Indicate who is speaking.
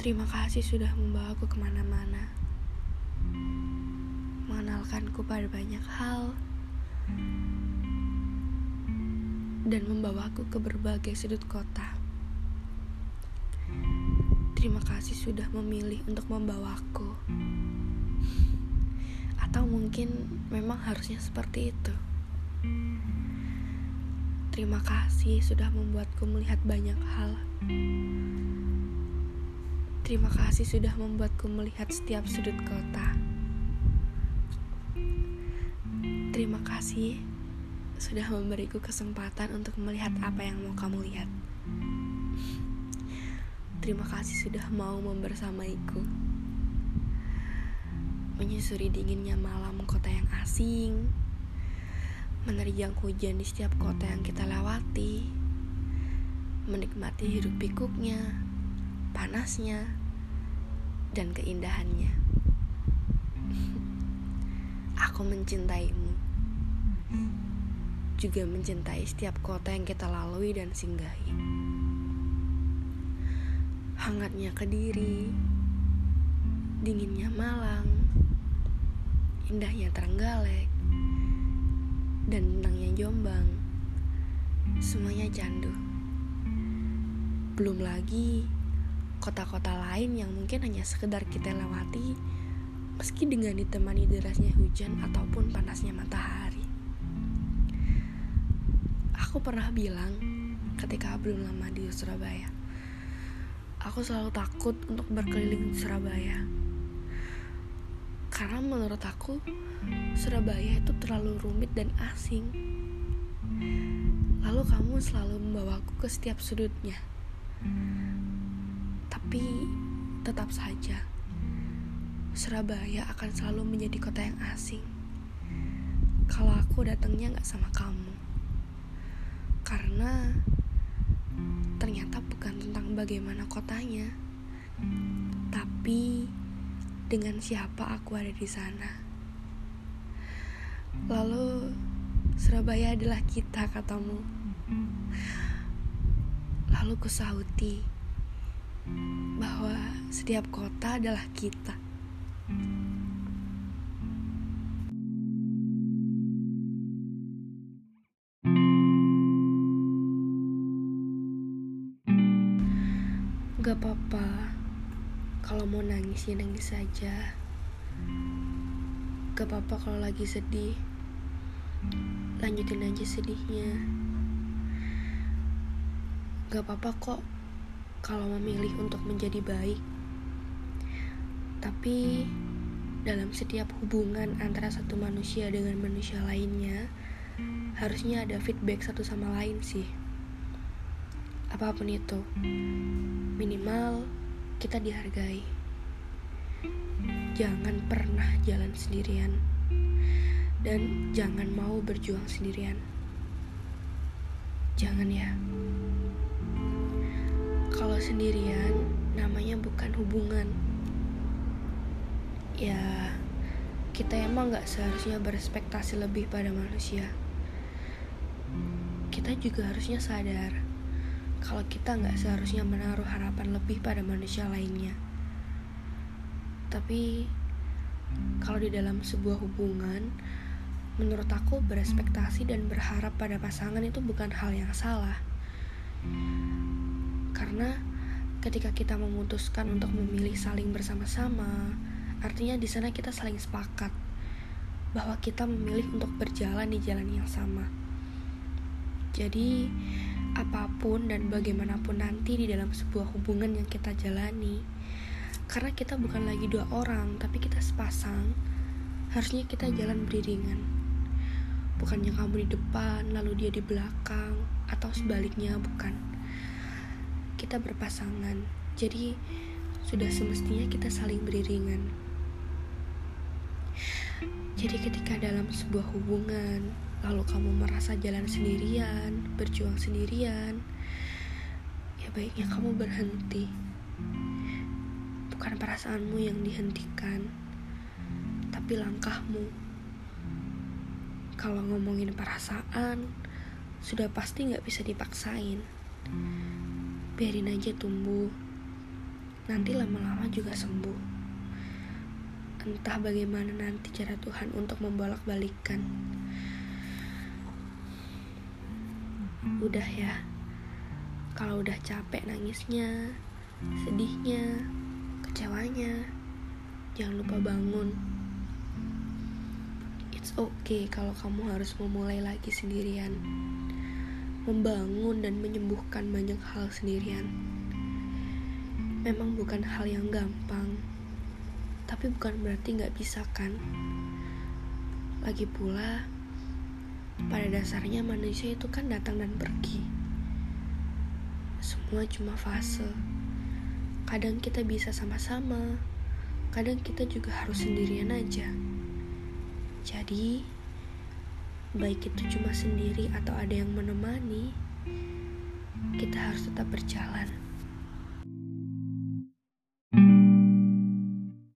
Speaker 1: Terima kasih sudah membawaku ke mana-mana. Mengenalkanku pada banyak hal. Dan membawaku ke berbagai sudut kota. Terima kasih sudah memilih untuk membawaku. Atau mungkin memang harusnya seperti itu. Terima kasih sudah membuatku melihat banyak hal Terima kasih sudah membuatku melihat setiap sudut kota. Terima kasih sudah memberiku kesempatan untuk melihat apa yang mau kamu lihat. Terima kasih sudah mau membersamaiku. Menyusuri dinginnya malam kota yang asing. Menerjang hujan di setiap kota yang kita lewati. Menikmati hidup pikuknya, panasnya, dan keindahannya. Aku mencintaimu, juga mencintai setiap kota yang kita lalui dan singgahi. Hangatnya Kediri, dinginnya Malang, indahnya Trenggalek, dan tenangnya Jombang. Semuanya candu. Belum lagi kota-kota lain yang mungkin hanya sekedar kita lewati meski dengan ditemani derasnya hujan ataupun panasnya matahari. Aku pernah bilang ketika belum lama di Surabaya, aku selalu takut untuk berkeliling di Surabaya. Karena menurut aku, Surabaya itu terlalu rumit dan asing. Lalu kamu selalu membawaku ke setiap sudutnya tapi tetap saja, Surabaya akan selalu menjadi kota yang asing. Kalau aku datangnya nggak sama kamu, karena ternyata bukan tentang bagaimana kotanya, tapi dengan siapa aku ada di sana. Lalu Surabaya adalah kita katamu. Lalu kusauti bahwa setiap kota adalah kita. Gak apa-apa kalau mau nangis ya nangis saja. Gak apa-apa kalau lagi sedih, lanjutin aja sedihnya. Gak apa-apa kok kalau memilih untuk menjadi baik. Tapi dalam setiap hubungan antara satu manusia dengan manusia lainnya, harusnya ada feedback satu sama lain sih. Apa pun itu, minimal kita dihargai. Jangan pernah jalan sendirian, dan jangan mau berjuang sendirian. Jangan ya. Kalau sendirian, namanya bukan hubungan. Ya, kita emang gak seharusnya berespektasi lebih pada manusia. Kita juga harusnya sadar kalau kita gak seharusnya menaruh harapan lebih pada manusia lainnya. Tapi, kalau di dalam sebuah hubungan, menurut aku berespektasi dan berharap pada pasangan itu bukan hal yang salah karena ketika kita memutuskan untuk memilih saling bersama-sama, artinya di sana kita saling sepakat bahwa kita memilih untuk berjalan di jalan yang sama. Jadi, apa pun dan bagaimanapun nanti di dalam sebuah hubungan yang kita jalani, karena kita bukan lagi dua orang, tapi kita sepasang, harusnya kita jalan beriringan. Bukannya kamu di depan, lalu dia di belakang, atau sebaliknya, bukan kita berpasangan. Jadi sudah semestinya kita saling beriringan. Jadi ketika dalam sebuah hubungan, lalu kamu merasa jalan sendirian, berjuang sendirian, ya baiknya kamu berhenti. Bukan perasaanmu yang dihentikan, tapi langkahmu. Kalau ngomongin perasaan, sudah pasti gak bisa dipaksain biarin aja tumbuh nanti lama-lama juga sembuh. Entah bagaimana nanti cara Tuhan untuk membolak-balikan. Udah ya, kalau udah capek nangisnya, sedihnya, kecewanya, jangan lupa bangun. It's okay kalau kamu harus memulai lagi sendirian membangun dan menyembuhkan banyak hal sendirian. Memang bukan hal yang gampang, tapi bukan berarti nggak bisa kan? Lagi pula, pada dasarnya manusia itu kan datang dan pergi. Semua cuma fase. Kadang kita bisa sama-sama, kadang kita juga harus sendirian aja. Jadi, baik itu cuma sendiri atau ada yang menemani, kita harus tetap berjalan.